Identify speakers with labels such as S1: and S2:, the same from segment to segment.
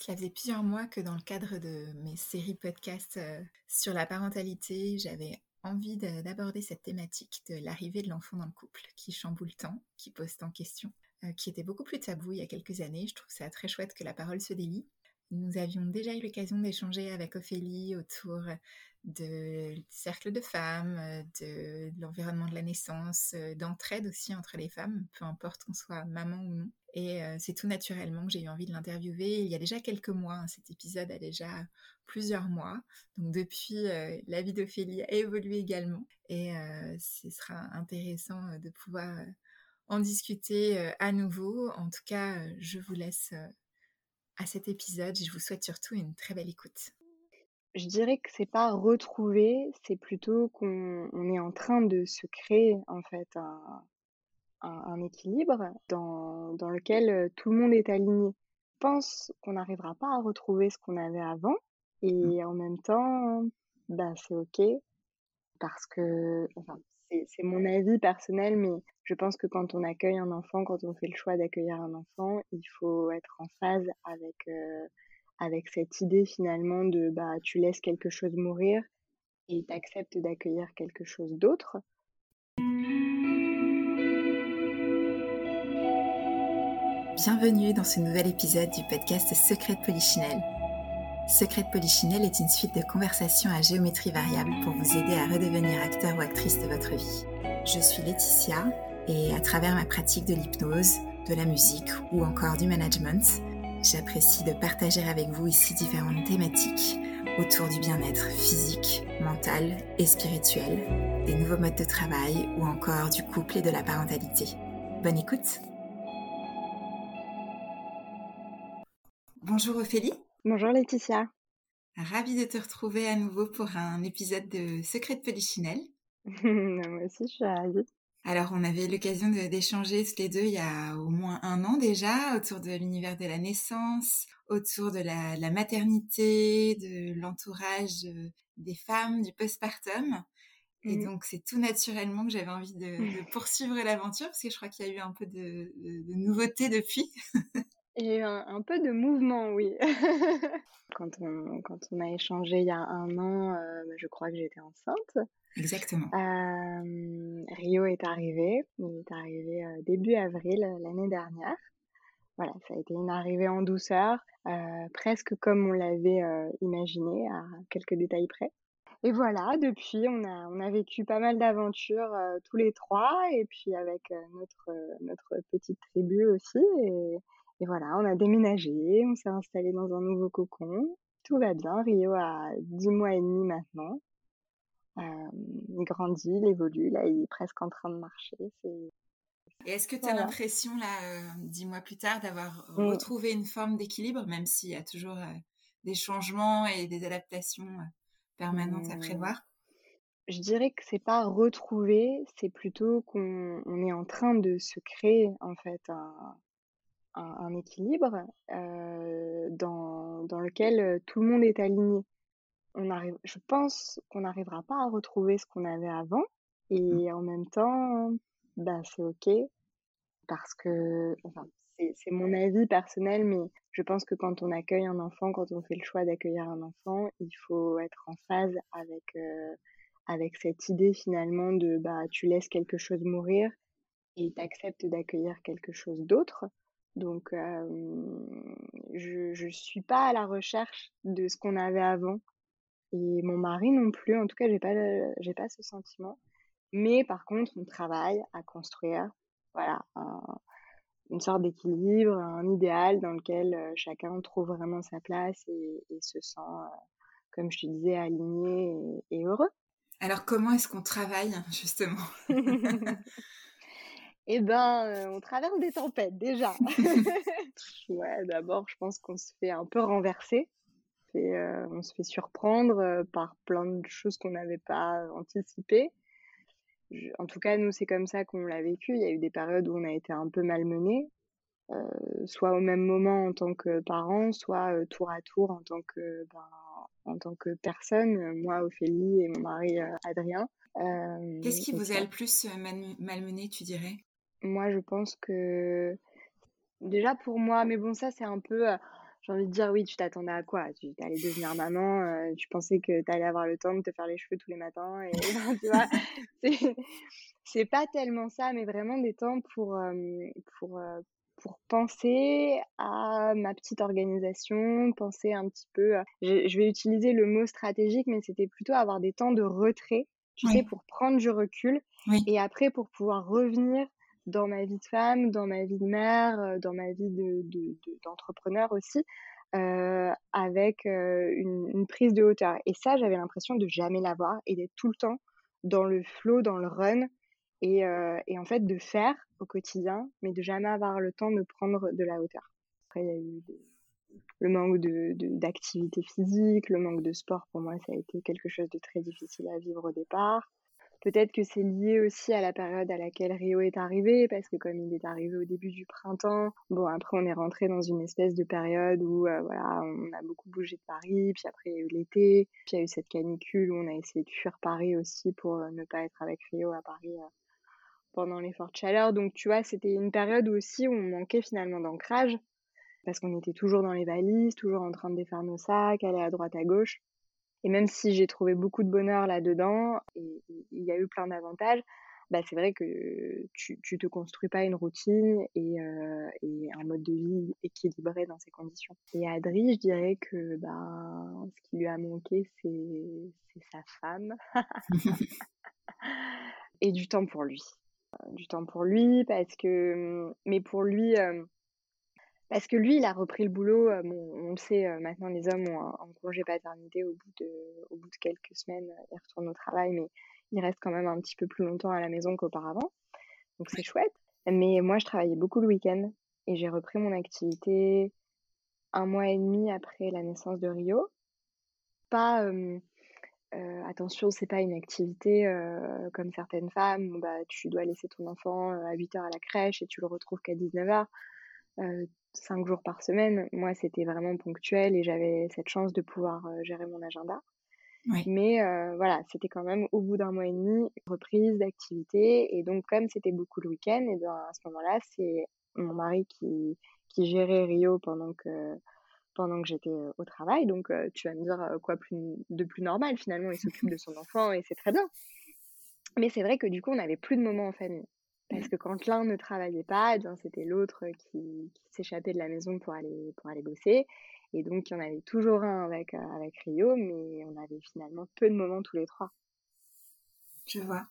S1: Cela faisait plusieurs mois que dans le cadre de mes séries podcasts euh, sur la parentalité, j'avais envie d'aborder cette thématique de l'arrivée de l'enfant dans le couple qui chamboule tant, qui pose tant de questions, euh, qui était beaucoup plus tabou il y a quelques années. Je trouve ça très chouette que la parole se délie. Nous avions déjà eu l'occasion d'échanger avec Ophélie autour de cercle de femmes, de, l'environnement de la naissance, d'entraide aussi entre les femmes, peu importe qu'on soit maman ou non. Et c'est tout naturellement que j'ai eu envie de l'interviewer il y a déjà quelques mois. Hein. cet épisode a déjà plusieurs mois. Donc depuis, la vie d'Ophélie a évolué également. Et ce sera intéressant de pouvoir en discuter à nouveau. En tout cas, je vous laisse à cet épisode. Je vous souhaite surtout une très belle écoute.
S2: Je dirais que c'est pas retrouver, c'est plutôt qu'on est en train de se créer en fait un, un, équilibre dans, dans lequel tout le monde est aligné. Je pense qu'on n'arrivera pas à retrouver ce qu'on avait avant et mmh. en même temps, bah, c'est ok parce que, enfin, c'est mon avis personnel, mais je pense que quand on accueille un enfant, quand on fait le choix d'accueillir un enfant, il faut être en phase avec, euh, avec cette idée finalement de bah, tu laisses quelque chose mourir et tu acceptes d'accueillir quelque chose d'autre.
S1: Bienvenue dans ce nouvel épisode du podcast Secret de Polichinelle. Secret de Polichinelle est une suite de conversations à géométrie variable pour vous aider à redevenir acteur ou actrice de votre vie. Je suis Laetitia et à travers ma pratique de l'hypnose, de la musique ou encore du management, j'apprécie de partager avec vous ici différentes thématiques autour du bien-être physique, mental et spirituel, des nouveaux modes de travail ou encore du couple et de la parentalité. Bonne écoute Bonjour Ophélie
S2: Bonjour Laetitia.
S1: Ravie de te retrouver à nouveau pour un épisode de Secret de Polichinelle.
S2: Moi aussi, je suis ravie.
S1: Alors, on avait l'occasion d'échanger tous les deux il y a au moins un an déjà autour de l'univers de la naissance, autour de la, maternité, de l'entourage euh, des femmes, du postpartum. Et mmh. donc, c'est tout naturellement que j'avais envie de, poursuivre l'aventure parce que je crois qu'il y a eu un peu de, de nouveautés depuis.
S2: Il y a eu un, peu de mouvement, oui. quand, on, quand on a échangé il y a un an, euh, bah, je crois que j'étais enceinte.
S1: Exactement.
S2: Euh, Rio est arrivé. Il est arrivé euh, début avril l'année dernière. Voilà, ça a été une arrivée en douceur, presque comme on l'avait imaginé, à quelques détails près. Et voilà, depuis, on a, on a vécu pas mal d'aventures tous les trois, et puis avec notre, notre petite tribu aussi. Et, et voilà, on a déménagé, on s'est installé dans un nouveau cocon. Tout va bien. Rio a 10 mois et demi maintenant. Euh, il grandit, il évolue. Là, il est presque en train de marcher.
S1: Et est-ce que tu as l'impression, là, euh, dix mois plus tard, d'avoir mmh. retrouvé une forme d'équilibre, même s'il y a toujours euh, des changements et des adaptations permanentes à mmh. prévoir?
S2: Je dirais que c'est pas retrouver, c'est plutôt qu'on est en train de se créer, en fait, un, un, équilibre dans, dans, lequel tout le monde est aligné. On arrive, je pense qu'on n'arrivera pas à retrouver ce qu'on avait avant mmh. et en même temps, bah, c'est ok parce que, enfin, c'est mon avis personnel, mais je pense que quand on accueille un enfant, quand on fait le choix d'accueillir un enfant, il faut être en phase avec, avec cette idée finalement de bah, tu laisses quelque chose mourir et tu acceptes d'accueillir quelque chose d'autre. Donc, je ne suis pas à la recherche de ce qu'on avait avant. Et mon mari non plus, en tout cas, j'ai pas, j'ai pas ce sentiment. Mais par contre, on travaille à construire, voilà, une sorte d'équilibre, un idéal dans lequel chacun trouve vraiment sa place et, se sent, comme je te disais, aligné et heureux.
S1: Alors, comment est-ce qu'on travaille, justement?
S2: Eh ben, euh, on traverse des tempêtes déjà. ouais, d'abord, je pense qu'on se fait un peu renverser. Et, euh, on se fait surprendre euh, par plein de choses qu'on n'avait pas anticipées. en tout cas, nous, c'est comme ça qu'on l'a vécu. Il y a eu des périodes où on a été un peu malmenés, soit au même moment en tant que parents, soit tour à tour en tant que, ben, en tant que personne, moi, Ophélie et mon mari Adrien.
S1: Qu'est-ce qui vous a le plus malmené, tu dirais?
S2: Moi, je pense que déjà pour moi, mais bon, ça c'est un peu, euh, j'ai envie de dire, oui, tu t'attendais à quoi? Tu allais devenir maman, euh, tu pensais que tu allais avoir le temps de te faire les cheveux tous les matins. Et tu vois, c'est pas tellement ça, mais vraiment des temps pour, pour, pour penser à ma petite organisation, penser un petit peu. Je, vais utiliser le mot stratégique, mais c'était plutôt avoir des temps de retrait, tu sais, pour prendre du recul et après pour pouvoir revenir dans ma vie de femme, dans ma vie de mère, dans ma vie d'entrepreneur de, aussi, euh, avec une, une, prise de hauteur. Et ça, j'avais l'impression de jamais l'avoir et d'être tout le temps dans le flow, dans le run, et, et, en fait de faire au quotidien, mais de jamais avoir le temps de prendre de la hauteur. Après, il y a eu le manque de, d'activité physique, le manque de sport, pour moi, ça a été quelque chose de très difficile à vivre au départ. Peut-être que c'est lié aussi à la période à laquelle Rio est arrivé, parce que comme il est arrivé au début du printemps, bon après on est rentré dans une espèce de période où euh, voilà, on a beaucoup bougé de Paris, puis après il y a eu l'été, puis il y a eu cette canicule où on a essayé de fuir Paris aussi pour euh, ne pas être avec Rio à Paris euh, pendant les fortes chaleurs. Donc tu vois, c'était une période aussi où on manquait finalement d'ancrage, parce qu'on était toujours dans les valises, toujours en train de défaire nos sacs, aller à droite à gauche. Et même si j'ai trouvé beaucoup de bonheur là-dedans, et il y a eu plein d'avantages, bah c'est vrai que tu, tu te construis pas une routine et, euh, et, un mode de vie équilibré dans ces conditions. Et Adri, je dirais que bah, ce qui lui a manqué, c'est sa femme et du temps pour lui. Du temps pour lui, parce que, mais pour lui, euh, parce que lui, il a repris le boulot. Euh, on le sait, euh, maintenant, les hommes ont un, congé paternité au bout, de, au bout de quelques semaines. Euh, ils retournent au travail, mais ils restent quand même un petit peu plus longtemps à la maison qu'auparavant. Donc, c'est chouette. Mais moi, je travaillais beaucoup le week-end et j'ai repris mon activité un mois et demi après la naissance de Rio. Pas, euh, attention, c'est pas une activité comme certaines femmes où bah, tu dois laisser ton enfant à 8 heures à la crèche et tu le retrouves qu'à 19 heures cinq jours par semaine. Moi, c'était vraiment ponctuel et j'avais cette chance de pouvoir gérer mon agenda. Mais voilà, c'était quand même au bout d'un mois et demi, reprise d'activité. Et donc, comme c'était beaucoup le week-end, et ben, à ce moment-là, c'est mon mari qui, qui gérait Rio pendant que, pendant que j'étais au travail. Donc, tu vas me dire quoi plus, de plus normal finalement, il s'occupe de son enfant et c'est très bien. Mais c'est vrai que du coup, on n'avait plus de moments en famille. Parce que quand l'un ne travaillait pas, eh c'était l'autre qui, s'échappait de la maison pour aller, pour aller bosser. Et donc, il y en avait toujours un avec, euh, avec Rio, mais on avait finalement peu de moments tous les trois.
S1: Je vois.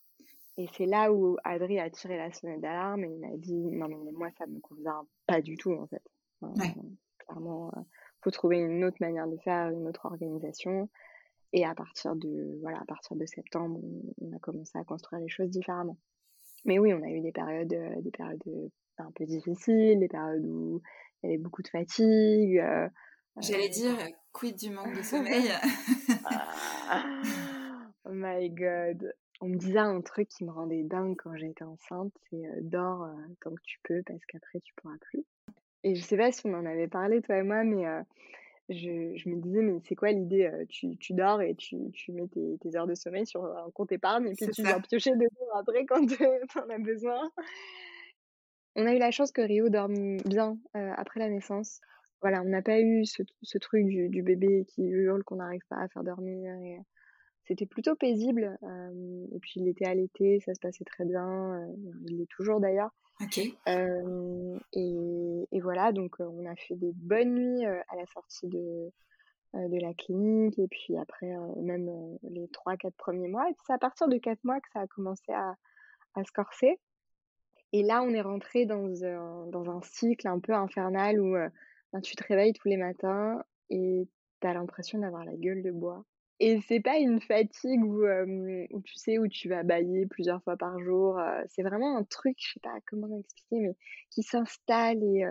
S2: Et c'est là où Adri a tiré la sonnette d'alarme et il m'a dit Non, mais moi, ça me convient pas du tout, en fait. clairement, il euh, faut trouver une autre manière de faire, une autre organisation. Et à partir de, voilà, à partir de septembre, on a commencé à construire les choses différemment. Mais oui, on a eu des périodes, euh, des périodes euh, un peu difficiles, des périodes où il y avait beaucoup de fatigue. Euh,
S1: J'allais dire, quid du manque de sommeil?
S2: Ah, Oh my god on me disait un truc qui me rendait dingue quand j'étais enceinte, c'est dors tant que tu peux parce qu'après tu pourras plus. Et je sais pas si on en avait parlé toi et moi, mais je, je, me disais, mais c'est quoi l'idée euh, tu, tu, dors et tu, tu mets tes, tes, heures de sommeil sur un compte épargne et puis tu vas piocher dedans après quand tu en as besoin. On a eu la chance que Rio dorme bien euh, après la naissance. Voilà, on n'a pas eu ce, ce truc du, du, bébé qui hurle, qu'on n'arrive pas à faire dormir. Et... C'était plutôt paisible. Euh, et puis il était allaité, ça se passait très bien. il l'est toujours d'ailleurs.
S1: Ok.
S2: et, et, voilà, donc on a fait des bonnes nuits à la sortie de, de la clinique et puis après même les 3-4 premiers mois. Et c'est à partir de 4 mois que ça a commencé à, à se corser. Et là, on est rentré dans un, dans un cycle un peu infernal où ben, tu te réveilles tous les matins et tu as l'impression d'avoir la gueule de bois. Et c'est pas une fatigue où, où, tu sais, où tu vas bailler plusieurs fois par jour. c'est vraiment un truc, je sais pas comment l'expliquer, mais qui s'installe et,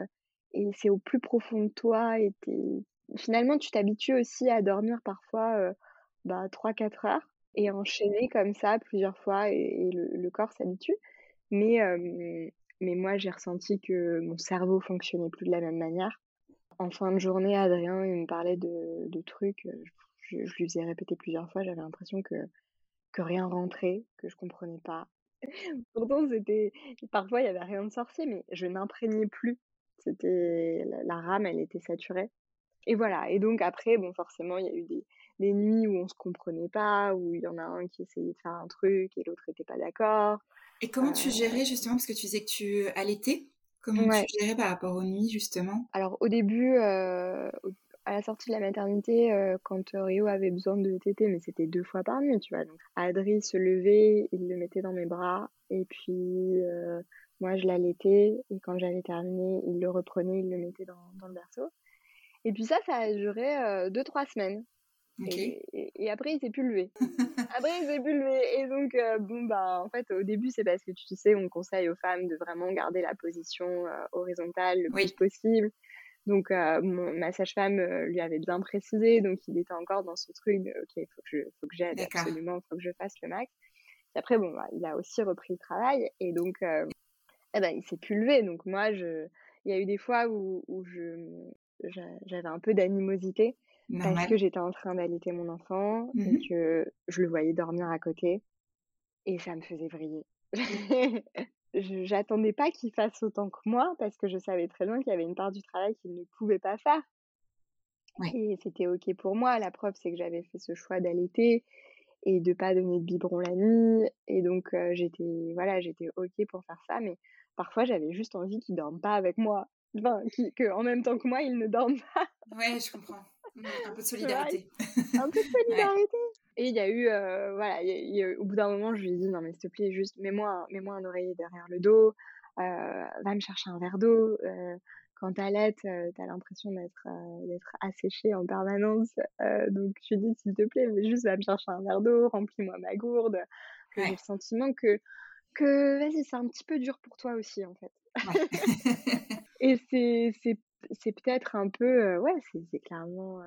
S2: et c'est au plus profond de toi. Et finalement, tu t'habitues aussi à dormir parfois bah, 3-4 heures et enchaîner comme ça plusieurs fois et, le, corps s'habitue. Mais, mais moi, j'ai ressenti que mon cerveau fonctionnait plus de la même manière. En fin de journée, Adrien, il me parlait de, trucs lui faisais répéter plusieurs fois, j'avais l'impression que, que rien rentrait, que je comprenais pas. Pourtant, c'était. Parfois, il y avait rien de sorcier, mais je n'imprégnais plus. C'était. La, rame, elle était saturée. et voilà. Et donc après, bon, forcément, il y a eu des, des nuits où on se comprenait pas, où il y en a un qui essayait de faire un truc et l'autre n'était pas d'accord.
S1: Et comment tu gérais justement, parce que tu disais que tu allaitais, comment tu gérais par rapport aux nuits justement?
S2: Alors au début, à la sortie de la maternité, quand Rio avait besoin de téter, mais c'était deux fois par nuit, tu vois. Donc Adri se levait, il le mettait dans mes bras, et puis moi je l'allaitais, et quand j'avais terminé, il le reprenait, il le mettait dans, dans le berceau. Et puis ça, ça a duré deux, trois semaines. Et, après, il s'est plus levé. après, il s'est plus levé. Et donc, euh, bon, bah, en fait, au début, c'est parce que tu sais, on conseille aux femmes de vraiment garder la position euh, horizontale le plus possible. Donc, euh, ma sage-femme lui avait bien précisé, donc il était encore dans ce truc de, OK, il faut que je, faut que j'aide absolument, il faut que je fasse le max. Et après, bon, bah, il a aussi repris le travail, et donc, eh ben, il s'est plus levé. Donc, moi, je, il y a eu des fois où, où je, j'avais un peu d'animosité parce que j'étais en train d'allaiter mon enfant et mmh que je le voyais dormir à côté et ça me faisait vriller. J'attendais pas qu'il fasse autant que moi parce que je savais très bien qu'il y avait une part du travail qu'il ne pouvait pas faire. Et c'était ok pour moi. La preuve, c'est que j'avais fait ce choix d'allaiter et de pas donner de biberon la nuit. Et donc, j'étais voilà, j'étais ok pour faire ça. Mais parfois, j'avais juste envie qu'il dorme pas avec moi. Enfin, qu'en même temps que moi, il ne dorme pas.
S1: Ouais, je comprends. Mmh, un peu de solidarité.
S2: un peu de solidarité. Et il y a eu, euh, voilà, au bout d'un moment, je lui ai dit, non, mais s'il te plaît, juste mets-moi mets un oreiller derrière le dos, euh, va me chercher un verre d'eau. Euh, quand t'allaites, euh, t'as l'impression d'être d'être asséché en permanence. donc, je lui ai dit, s'il te plaît, mais juste va me chercher un verre d'eau, remplis-moi ma gourde. J'ai le sentiment que, que vas-y, c'est un petit peu dur pour toi aussi, en fait. Et c'est c'est peut-être un peu, ouais, c'est clairement,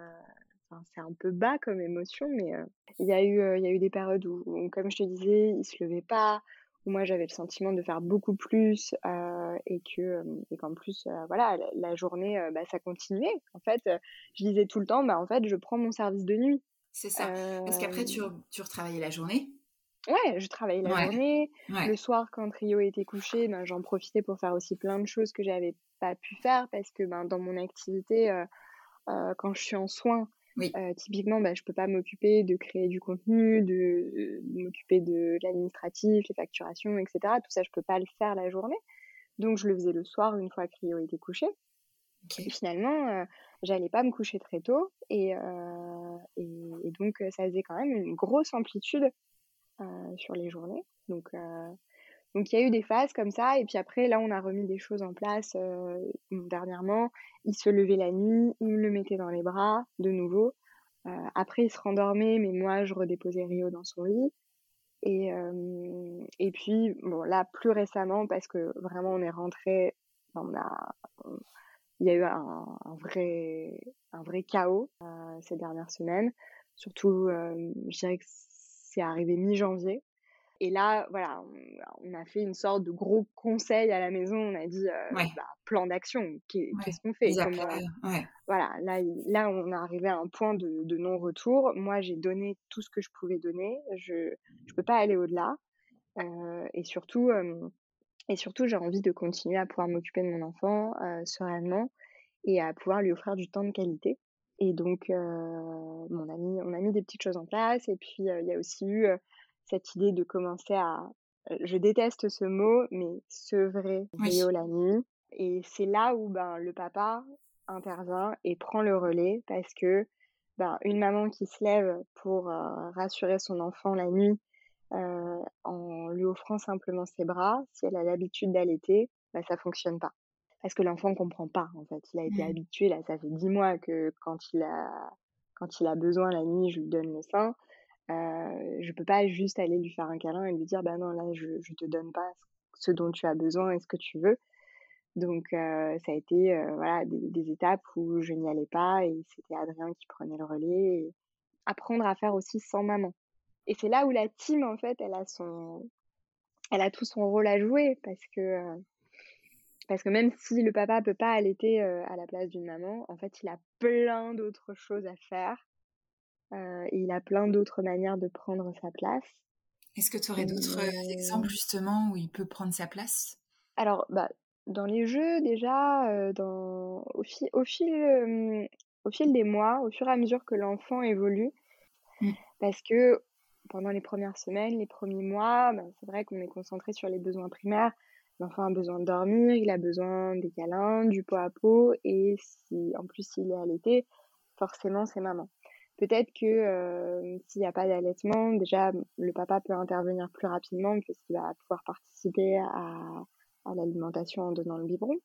S2: c'est un peu bas comme émotion, mais il y a eu, il y a eu des périodes où, comme je te disais, il se levait pas, où moi j'avais le sentiment de faire beaucoup plus et que, et qu'en plus, voilà, la, journée, bah, ça continuait. En fait, je disais tout le temps, bah en fait, je prends mon service de nuit.
S1: C'est ça. Parce qu'après, tu, tu retravaillais la journée?
S2: Ouais, je travaillais la journée. Le soir, quand Rio était couché, ben, j'en profitais pour faire aussi plein de choses que j'avais pas pu faire parce que ben, dans mon activité, quand je suis en soins, euh, typiquement, ben, je peux pas m'occuper de créer du contenu, de, m'occuper de l'administratif, les facturations, etc. Tout ça, je peux pas le faire la journée. Donc, je le faisais le soir une fois que Rio était couché. Et finalement, j'allais pas me coucher très tôt et, et, donc ça faisait quand même une grosse amplitude euh, sur les journées. Donc, euh, donc il y a eu des phases comme ça, et puis après, là, on a remis des choses en place euh, dernièrement. Il se levait la nuit, il me le mettait dans les bras de nouveau. après, il se rendormait, mais moi, je redéposais Rio dans son lit. Et, et puis, bon, là, plus récemment, parce que vraiment, on est rentré, on a, il y a eu un, vrai, un vrai chaos ces dernières semaines. Surtout, je dirais que c'est arrivé mi-janvier. Et là, voilà, on, a fait une sorte de gros conseil à la maison. On a dit, euh, bah, plan d'action, qu'est-ce qu'on fait Voilà, là, là, on est arrivé à un point de, non-retour. Moi, j'ai donné tout ce que je pouvais donner. Je ne peux pas aller au-delà. Euh, et surtout, euh, et surtout j'ai envie de continuer à pouvoir m'occuper de mon enfant sereinement et à pouvoir lui offrir du temps de qualité. Et donc, euh, on, a mis, on a mis des petites choses en place. Et puis, euh, il y a aussi eu euh, cette idée de commencer à. Je déteste ce mot, mais sevrer Rio la nuit. Et c'est là où ben, le papa intervient et prend le relais parce que ben, une maman qui se lève pour rassurer son enfant la nuit en lui offrant simplement ses bras, si elle a l'habitude d'allaiter, ben, ça fonctionne pas parce que l'enfant ne comprend pas en fait. Il a été mmh. habitué là, ça fait dix mois que quand il a quand il a besoin la nuit, je lui donne le sein. Euh, je peux pas juste aller lui faire un câlin et lui dire bah non là je je te donne pas ce dont tu as besoin et ce que tu veux. Donc euh, ça a été euh, voilà des, étapes où je n'y allais pas et c'était Adrien qui prenait le relais. Et apprendre à faire aussi sans maman. Et c'est là où la team en fait elle a son elle a tout son rôle à jouer parce que euh, parce que même si le papa peut pas allaiter à la place d'une maman, en fait, il a plein d'autres choses à faire. Euh, et il a plein d'autres manières de prendre sa place.
S1: Est-ce que tu aurais d'autres euh, exemples justement où il peut prendre sa place?
S2: Alors, bah, dans les jeux déjà, dans... au, au fil au fil des mois, au fur et à mesure que l'enfant évolue.
S1: Mmh.
S2: Parce que pendant les premières semaines, les premiers mois, ben, c'est vrai qu'on est concentré sur les besoins primaires. L'enfant a besoin de dormir, il a besoin des câlins, du pot à pot, et si en plus il est allaité, forcément c'est maman. Peut-être que euh, s'il n'y a pas d'allaitement, déjà le papa peut intervenir plus rapidement puisqu'il va pouvoir participer à, à l'alimentation en donnant le biberon.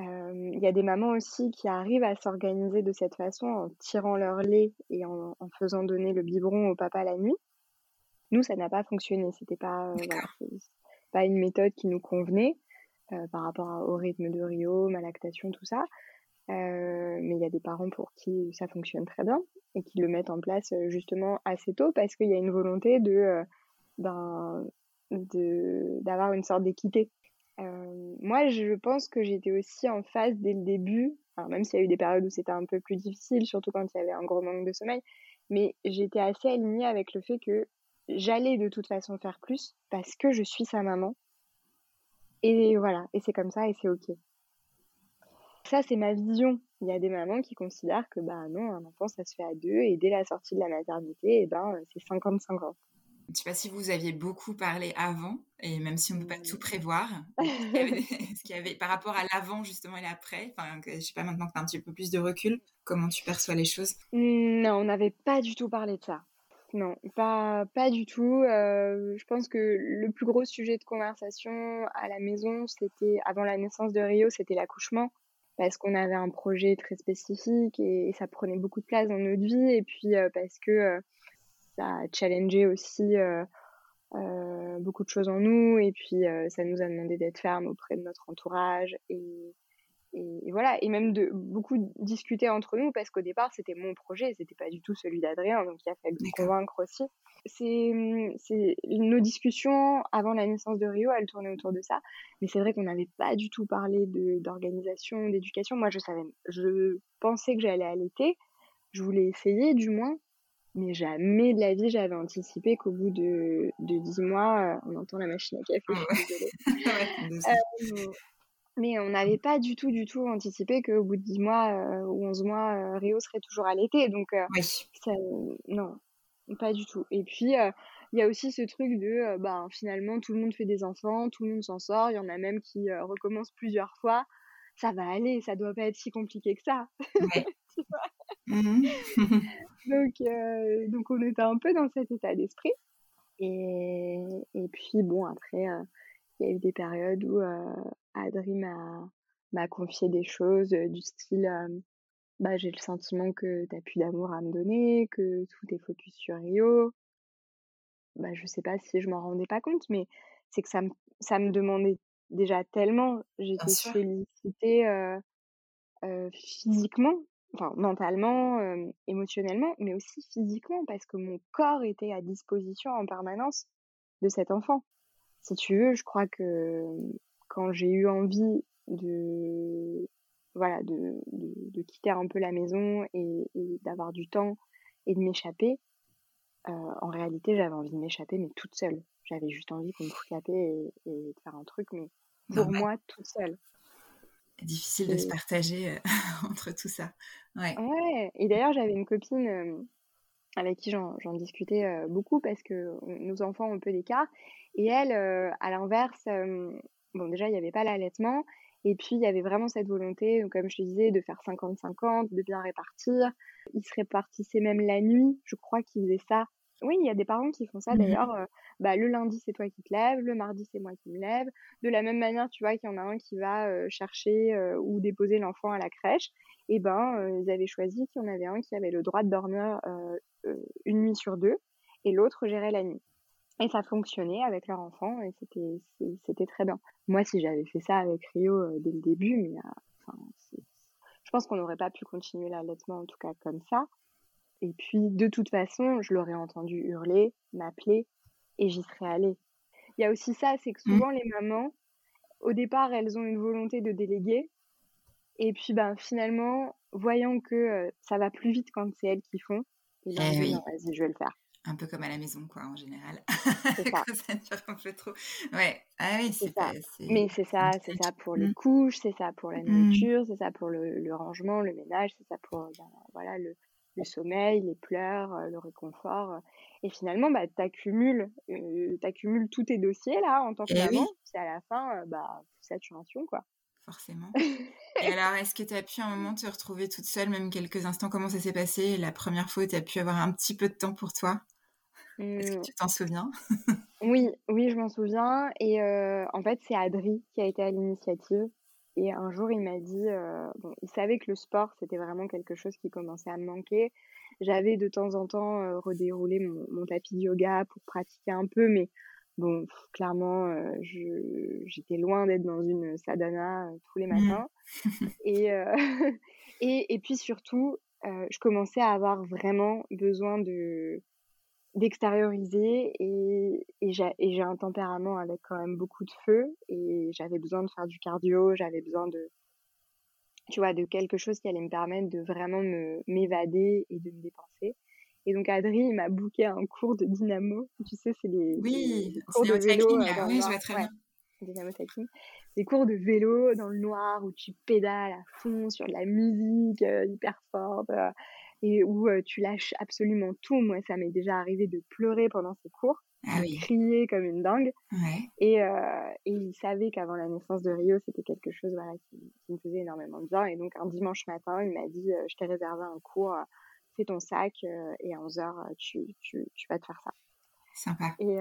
S2: Euh, il y a des mamans aussi qui arrivent à s'organiser de cette façon en tirant leur lait et en, faisant donner le biberon au papa la nuit. Nous, ça n'a pas fonctionné. C'était pas, euh, pas une méthode qui nous convenait euh, par rapport au rythme de Rio, ma lactation, tout ça. Mais il y a des parents pour qui ça fonctionne très bien et qui le mettent en place justement assez tôt parce qu'il y a une volonté de d'avoir une sorte d'équité euh, moi, je pense que j'étais aussi en phase dès le début, alors même s'il y a eu des périodes où c'était un peu plus difficile, surtout quand il y avait un gros manque de sommeil, mais j'étais assez alignée avec le fait que j'allais de toute façon faire plus parce que je suis sa maman. Et voilà, et c'est comme ça et c'est ok. Ça, c'est ma vision. Il y a des mamans qui considèrent que bah non, un enfant, ça se fait à deux et dès la sortie de la maternité, et eh ben, c'est 50-50.
S1: Je ne sais pas si vous aviez beaucoup parlé avant, et même si on ne peut pas tout prévoir, ce qu'il y avait par rapport à l'avant justement et l'après, enfin, je sais pas maintenant que tu as un petit peu plus de recul, comment tu perçois les choses?
S2: Mmh, Non, on n'avait pas du tout parlé de ça. Non, pas, pas du tout. Euh, je pense que le plus gros sujet de conversation à la maison, c'était avant la naissance de Rio, c'était l'accouchement parce qu'on avait un projet très spécifique et, ça prenait beaucoup de place dans notre vie. Et puis euh, parce que euh, ça a challengé aussi euh, euh, beaucoup de choses en nous. Et puis ça nous a demandé d'être ferme auprès de notre entourage et, et, voilà. Et même de beaucoup discuter entre nous parce qu'au départ c'était mon projet c'était pas du tout celui d'Adrien donc il a fallu convaincre aussi. C'est nos discussions avant la naissance de Rio elles tournaient autour de ça. Mais c'est vrai qu'on n'avait pas du tout parlé d'organisation d'éducation. Moi je savais je pensais que j'allais allaiter. Je voulais essayer du moins. Mais jamais de la vie, j'avais anticipé qu'au bout de, de 10 mois, euh, on entend la machine à café, je suis désolée. Euh, mais on n'avait pas du tout, du tout anticipé qu'au bout de 10 mois euh, ou 11 mois, Rio serait toujours à l'été. Donc, ça, non, pas du tout. Et puis, il y a aussi ce truc de, bah, finalement, tout le monde fait des enfants, tout le monde s'en sort. Il y en a même qui recommencent plusieurs fois. Ça va aller, ça doit pas être si compliqué que ça. Ouais. Mmh donc, euh, donc, on était un peu dans cet état d'esprit. Et, et, puis, bon, après, euh, il y a eu des périodes où euh, Adri m'a confié des choses du style bah, j'ai le sentiment que tu n'as plus d'amour à me donner, que tout est focus sur Rio. Bah, je sais pas si je m'en rendais pas compte, mais c'est que ça me, ça me demandait déjà tellement. J'étais félicitée euh, physiquement enfin mentalement, émotionnellement, mais aussi physiquement, parce que mon corps était à disposition en permanence de cet enfant. Si tu veux, je crois que quand j'ai eu envie de voilà de, de, quitter un peu la maison et, d'avoir du temps et de m'échapper, en réalité j'avais envie de m'échapper mais toute seule. J'avais juste envie qu'on me foute la paix et, de faire un truc, mais pour moi toute seule
S1: difficile de se partager euh, entre tout ça. Ouais.
S2: ouais. Et d'ailleurs, j'avais une copine euh, avec qui j'en discutais euh, beaucoup parce que nos enfants ont un peu d'écart. Et elle, à l'inverse, bon, déjà, il n'y avait pas l'allaitement. Et puis, il y avait vraiment cette volonté, comme je te disais, de faire 50-50, de bien répartir. Ils se répartissaient même la nuit. Je crois qu'ils faisaient ça oui, il y a des parents qui font ça mmh d'ailleurs. Euh, bah, le lundi, c'est toi qui te lèves, le mardi, c'est moi qui me lève. De la même manière, tu vois qu'il y en a un qui va euh, chercher euh, ou déposer l'enfant à la crèche. Et ben, ils avaient choisi qu'il y en avait un qui avait le droit de dormir une nuit sur deux et l'autre gérait la nuit. Et ça fonctionnait avec leur enfant et c'était, c'était très bien. Moi, si j'avais fait ça avec Rio dès le début, mais je pense qu'on n'aurait pas pu continuer l'allaitement en tout cas comme ça. Et puis, de toute façon, je l'aurais entendu hurler, m'appeler, et j'y serais allée. Il y a aussi ça, c'est que mmh. souvent, les mamans, au départ, elles ont une volonté de déléguer. Et puis, ben, finalement, voyant que ça va plus vite quand c'est elles qui font, et ben, eh vas-y, je vais le faire.
S1: Un peu comme à la maison, quoi, en général. C'est ça. ça dure un peu trop. Ouais. Ah oui, c'est
S2: ça. Mais c'est ça, c'est ça pour les mmh. couches, c'est ça pour la mmh. nourriture, c'est ça pour le, rangement, le ménage, c'est ça pour ben, voilà, le, le, sommeil, les pleurs, euh, le réconfort. Et finalement, bah, tu accumules, euh, tous tes dossiers là en tant que eh maman. C'est à la fin, euh, bah, saturation, quoi.
S1: Forcément. Et alors, est-ce que tu as pu un moment te retrouver toute seule, même quelques instants? Comment ça s'est passé? La première fois où tu as pu avoir un petit peu de temps pour toi? Est-ce que mmh. tu t'en souviens?
S2: Oui, oui, je m'en souviens. Et en fait, c'est Adri qui a été à l'initiative. Et un jour, il m'a dit, bon, il savait que le sport, c'était vraiment quelque chose qui commençait à me manquer. J'avais de temps en temps redéroulé mon, tapis de yoga pour pratiquer un peu, mais bon, clairement, j'étais loin d'être dans une sadhana tous les mmh. matins. et, et, et, puis surtout, je commençais à avoir vraiment besoin de, d'extérioriser et, et j'ai un tempérament avec quand même beaucoup de feu et j'avais besoin de faire du cardio, j'avais besoin de tu vois de quelque chose qui allait me permettre de vraiment me m'évader et de me dépenser. Et donc Adri, m'a booké un cours de dynamo. Tu sais, c'est les,
S1: oui, cours de vélo. Euh, oui, je vois très bien.
S2: Des cours de vélo dans le noir où tu pédales à fond sur de la musique euh, hyper forte. Euh, et où tu lâches absolument tout. Moi, ça m'est déjà arrivé de pleurer pendant ces cours, ah de crier comme une dingue. Et, et, il savait qu'avant la naissance de Rio, c'était quelque chose voilà, qui, me faisait énormément de bien. Et donc, un dimanche matin, il m'a dit Je t'ai réservé un cours, fais ton sac, et à 11h, tu, tu, tu, vas te faire ça.
S1: Sympa.
S2: Et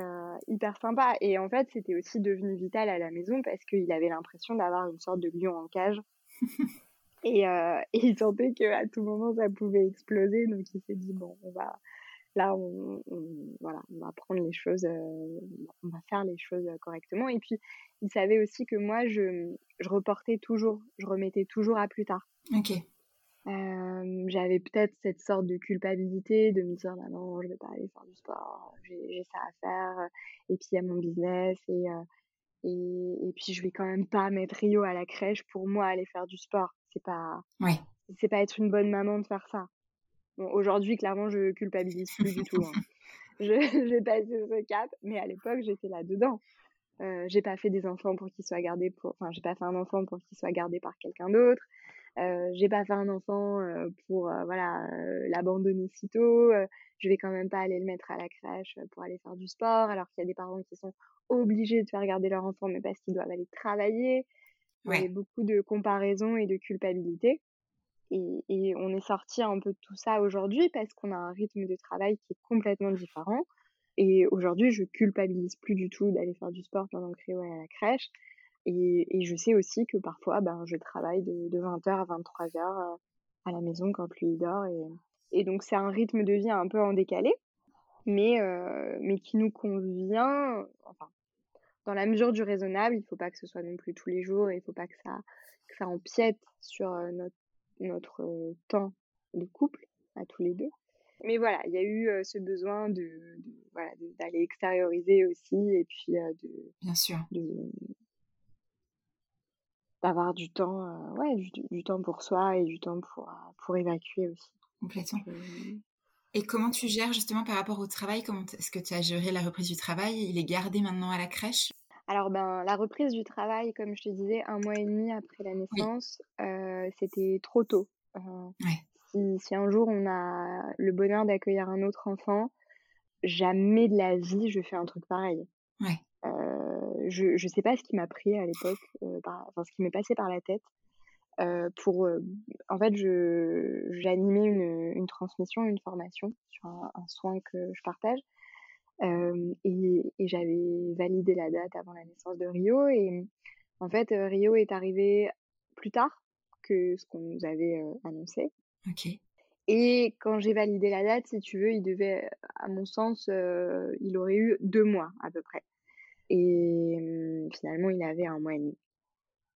S2: hyper sympa. Et en fait, c'était aussi devenu vital à la maison parce qu'il avait l'impression d'avoir une sorte de lion en cage. Et, euh, et il sentait qu'à tout moment, ça pouvait exploser. Donc, il s'est dit, bon, on va, là, on, voilà, on va prendre les choses, euh, on va faire les choses correctement. Et puis, il savait aussi que moi, je, je reportais toujours, je remettais toujours à plus tard.
S1: Ok.
S2: Euh, j'avais peut-être cette sorte de culpabilité de me dire bah non je vais pas aller faire du sport j'ai ça à faire et puis il y a mon business et, et, et puis je vais quand même pas mettre Rio à la crèche pour moi aller faire du sport c'est pas
S1: ouais.
S2: c'est pas être une bonne maman de faire ça. Bon, aujourd'hui clairement je culpabilise plus du tout. Hein. Je j'ai passé ce cap, mais à l'époque j'étais là dedans. Euh, j'ai pas fait des enfants pour qu'ils soient gardés pour enfin j'ai pas fait un enfant pour qu'il soit gardé par quelqu'un d'autre. Euh, j'ai pas fait un enfant euh, pour euh, voilà euh, l'abandonner si tôt. je vais quand même pas aller le mettre à la crèche pour aller faire du sport alors qu'il y a des parents qui sont obligés de faire garder leur enfant mais parce qu'ils doivent aller travailler. Il y avait beaucoup de comparaisons et de culpabilité. Et, et on est sorti un peu de tout ça aujourd'hui parce qu'on a un rythme de travail qui est complètement différent. Et aujourd'hui, je culpabilise plus du tout d'aller faire du sport pendant que Rio est à la crèche. Et, et, je sais aussi que parfois, ben, je travaille de, de 20h à 23h euh, à la maison quand lui dort. Et, et donc, c'est un rythme de vie un peu en décalé, mais, euh, mais qui nous convient. Enfin, dans la mesure du raisonnable, il ne faut pas que ce soit non plus tous les jours, il ne faut pas que ça, que ça empiète sur euh, notre, notre euh, temps de couple, à tous les deux. Mais voilà, il y a eu euh, ce besoin de, voilà, d'aller extérioriser aussi et puis de
S1: bien sûr
S2: d'avoir du temps, ouais, du, du, temps pour soi et du temps pour pour évacuer aussi.
S1: Complètement. Et comment tu gères justement par rapport au travail? Comment est-ce que tu as géré la reprise du travail? Il est gardé maintenant à la crèche?
S2: Alors ben la reprise du travail, comme je te disais, un mois et demi après la naissance, euh, c'était trop tôt. Euh, si, un jour on a le bonheur d'accueillir un autre enfant, jamais de la vie je fais un truc pareil.
S1: Ouais.
S2: Euh, je ne sais pas ce qui m'a pris à l'époque, enfin ce qui m'est passé par la tête. Euh, pour, euh, en fait, j'animais une, une transmission, une formation sur un, soin que je partage. Euh, et, et j'avais validé la date avant la naissance de Rio. Et en fait, Rio est arrivé plus tard que ce qu'on nous avait annoncé.
S1: Ok.
S2: Et quand j'ai validé la date, si tu veux, il devait, à mon sens, il aurait eu deux mois à peu près. Et finalement, il avait un mois et demi.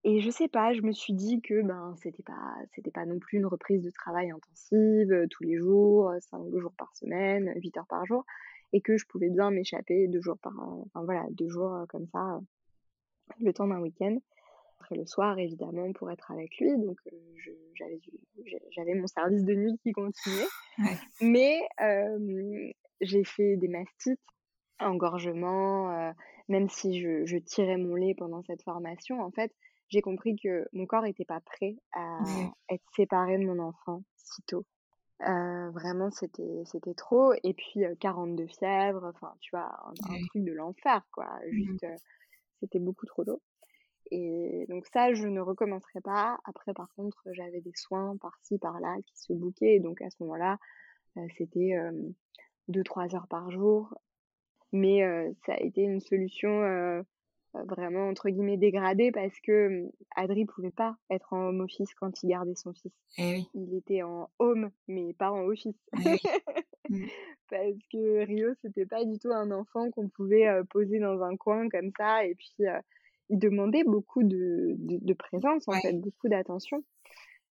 S2: Et je sais pas, je me suis dit que ben c'était pas c'était pas non plus une reprise de travail intensive euh, tous les jours, euh, cinq jours par semaine, huit heures par jour, et que je pouvais bien m'échapper deux jours par, enfin voilà, deux jours euh, comme ça, le temps d'un week-end. Après le soir évidemment pour être avec lui, donc j'avais j'avais mon service de nuit qui continuait, mais j'ai fait des mastites, engorgement, même si je, je, tirais mon lait pendant cette formation, en fait, j'ai compris que mon corps n'était pas prêt à être séparé de mon enfant si tôt. Euh, vraiment, c'était c'était trop. Et puis, 42 fièvres, enfin, tu vois, un, truc de l'enfer, quoi. Juste, c'était beaucoup trop tôt. Et donc ça, je ne recommencerai pas. Après, par contre, j'avais des soins par-ci, par-là qui se bouquaient. donc à ce moment-là, c'était 2-3 heures par jour. Mais ça a été une solution vraiment entre guillemets dégradée parce que mmh, Adri pouvait pas être en home office quand il gardait son fils.
S1: Eh
S2: il était en home mais pas en office.
S1: Eh mmh.
S2: parce que Rio c'était pas du tout un enfant qu'on pouvait poser dans un coin comme ça et puis il demandait beaucoup de, de, présence en fait, beaucoup d'attention.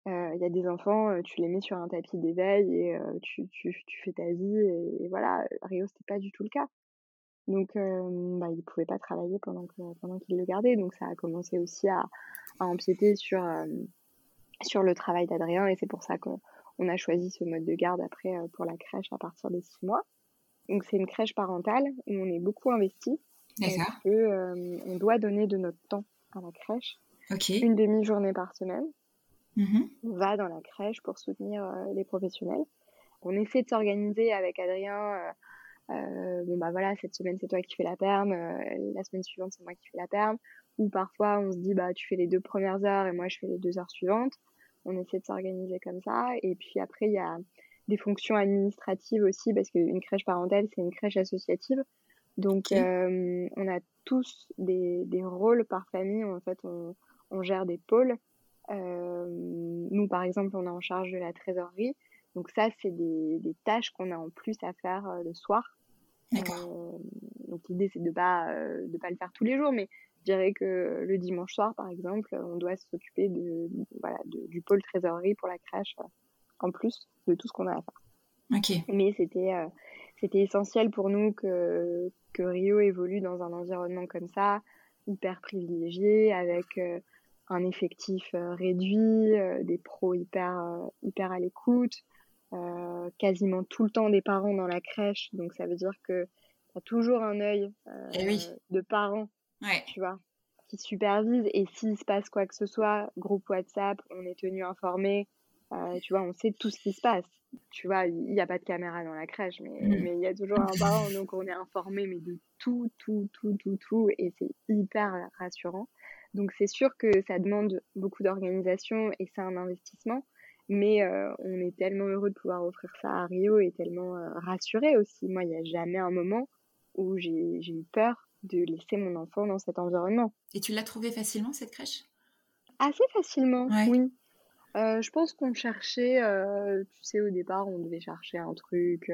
S2: Il y a des enfants, tu les mets sur un tapis d'éveil et tu, tu, tu, fais ta vie et, et voilà. Rio c'était pas du tout le cas. Donc, bah, il ne pouvait pas travailler pendant pendant qu'il le gardait. Donc, ça a commencé aussi à, à empiéter sur, sur le travail d'Adrien. Et c'est pour ça qu'on a choisi ce mode de garde après pour la crèche à partir des six mois. Donc, c'est une crèche parentale où on est beaucoup investi. Parce que on doit donner de notre temps à la crèche? Une demi-journée par semaine. Mmh on va dans la crèche pour soutenir les professionnels. On essaie de s'organiser avec Adrien euh, bon bah voilà cette semaine c'est toi qui fais la perme euh, la semaine suivante c'est moi qui fais la perme ou parfois on se dit bah tu fais les deux premières heures et moi je fais les deux heures suivantes. On essaie de s'organiser comme ça. Et puis après il y a des fonctions administratives aussi parce qu'une crèche parentale c'est une crèche associative. Donc euh, on a tous des, des, rôles par famille. En fait on, on gère des pôles. Euh, nous par exemple on est en charge de la trésorerie. Donc ça c'est des, des tâches qu'on a en plus à faire euh, le soir
S1: D'accord.
S2: Euh, donc l'idée c'est de pas euh, de pas le faire tous les jours, mais je dirais que le dimanche soir par exemple, on doit s'occuper de, voilà du pôle trésorerie pour la crèche euh, en plus de tout ce qu'on a à faire. Mais c'était c'était essentiel pour nous que que Rio évolue dans un environnement comme ça, hyper privilégié, avec un effectif réduit, des pros hyper hyper à l'écoute. Euh, quasiment tout le temps des parents dans la crèche. Donc ça veut dire que tu as toujours un œil euh,
S1: eh
S2: de parents,
S1: ouais.
S2: tu vois, qui supervise. Et s'il se passe quoi que ce soit, groupe WhatsApp, on est tenu informé. Euh, tu vois, on sait tout ce qui se passe. Tu vois, il n'y a pas de caméra dans la crèche, mais mm. mais il y a toujours un parent, donc on est informé, mais de tout, tout, tout, tout, tout, et c'est hyper rassurant. Donc c'est sûr que ça demande beaucoup d'organisation et c'est un investissement. Mais euh, on est tellement heureux de pouvoir offrir ça à Rio et tellement euh, rassuré aussi. Moi, il n'y a jamais un moment où j'ai eu peur de laisser mon enfant dans cet environnement.
S1: Et tu l'as trouvé facilement, cette crèche?
S2: Assez facilement, oui. Euh, je pense qu'on cherchait, tu sais, au départ, on devait chercher un truc,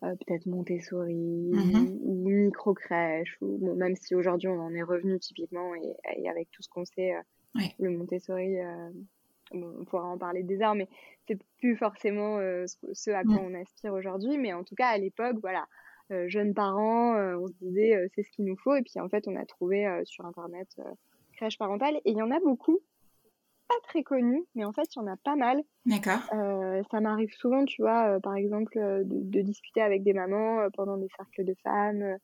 S2: peut-être Montessori mmh ou micro-crèche, ou bon, même si aujourd'hui on en est revenu typiquement et, et avec tout ce qu'on sait, le Montessori on pourra en parler des heures, mais c'est plus forcément euh, ce, à quoi mm. on aspire aujourd'hui. Mais en tout cas, à l'époque, voilà, euh, jeunes parents, euh, on se disait c'est ce qu'il nous faut. Et puis en fait, on a trouvé sur Internet crèche parentale. Et il y en a beaucoup, pas très connus, mais en fait, il y en a pas mal.
S1: D'accord.
S2: ça m'arrive souvent, tu vois, par exemple, de, discuter avec des mamans pendant des cercles de femmes.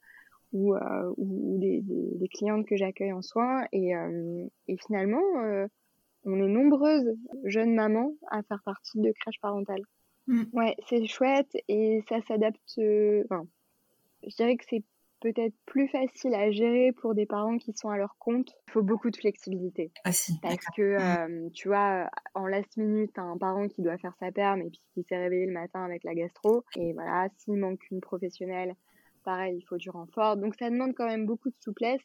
S2: ou, ou des, des, clientes que j'accueille en soins et, et finalement on est nombreuses jeunes mamans à faire partie de crèche parentale. Mm. Ouais, c'est chouette et ça s'adapte. Euh, enfin, je dirais que c'est peut-être plus facile à gérer pour des parents qui sont à leur compte. Il faut beaucoup de flexibilité.
S1: Ah si,
S2: Parce que, euh, tu vois, en last minute, un parent qui doit faire sa perme et puis qui s'est réveillé le matin avec la gastro. Et voilà, s'il manque une professionnelle, pareil, il faut du renfort. Donc ça demande quand même beaucoup de souplesse.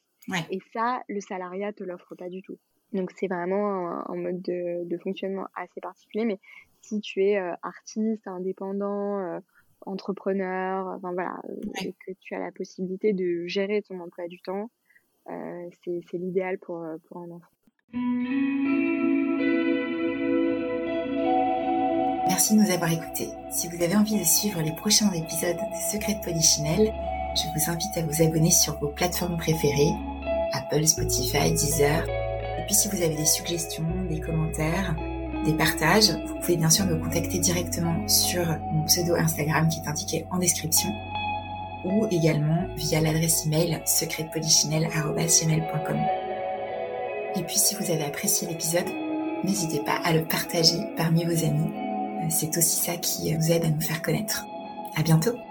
S2: Et ça, le salariat te l'offre pas du tout. Donc c'est vraiment un, mode de, de, fonctionnement assez particulier. Mais si tu es euh, artiste, indépendant, euh, entrepreneur, enfin voilà, euh, et que tu as la possibilité de gérer ton emploi du temps, c'est l'idéal pour, pour un enfant.
S1: Merci de nous avoir écoutés. Si vous avez envie de suivre les prochains épisodes de Secrets de Polichinelle, je vous invite à vous abonner sur vos plateformes préférées, Apple, Spotify, Deezer, puis si vous avez des suggestions, des commentaires, des partages. Vous pouvez bien sûr me contacter directement sur mon pseudo Instagram qui est indiqué en description ou également via l'adresse email secretpolichinelle.com. Et puis si vous avez apprécié l'épisode, n'hésitez pas à le partager parmi vos amis. C'est aussi ça qui vous aide à nous faire connaître. À bientôt!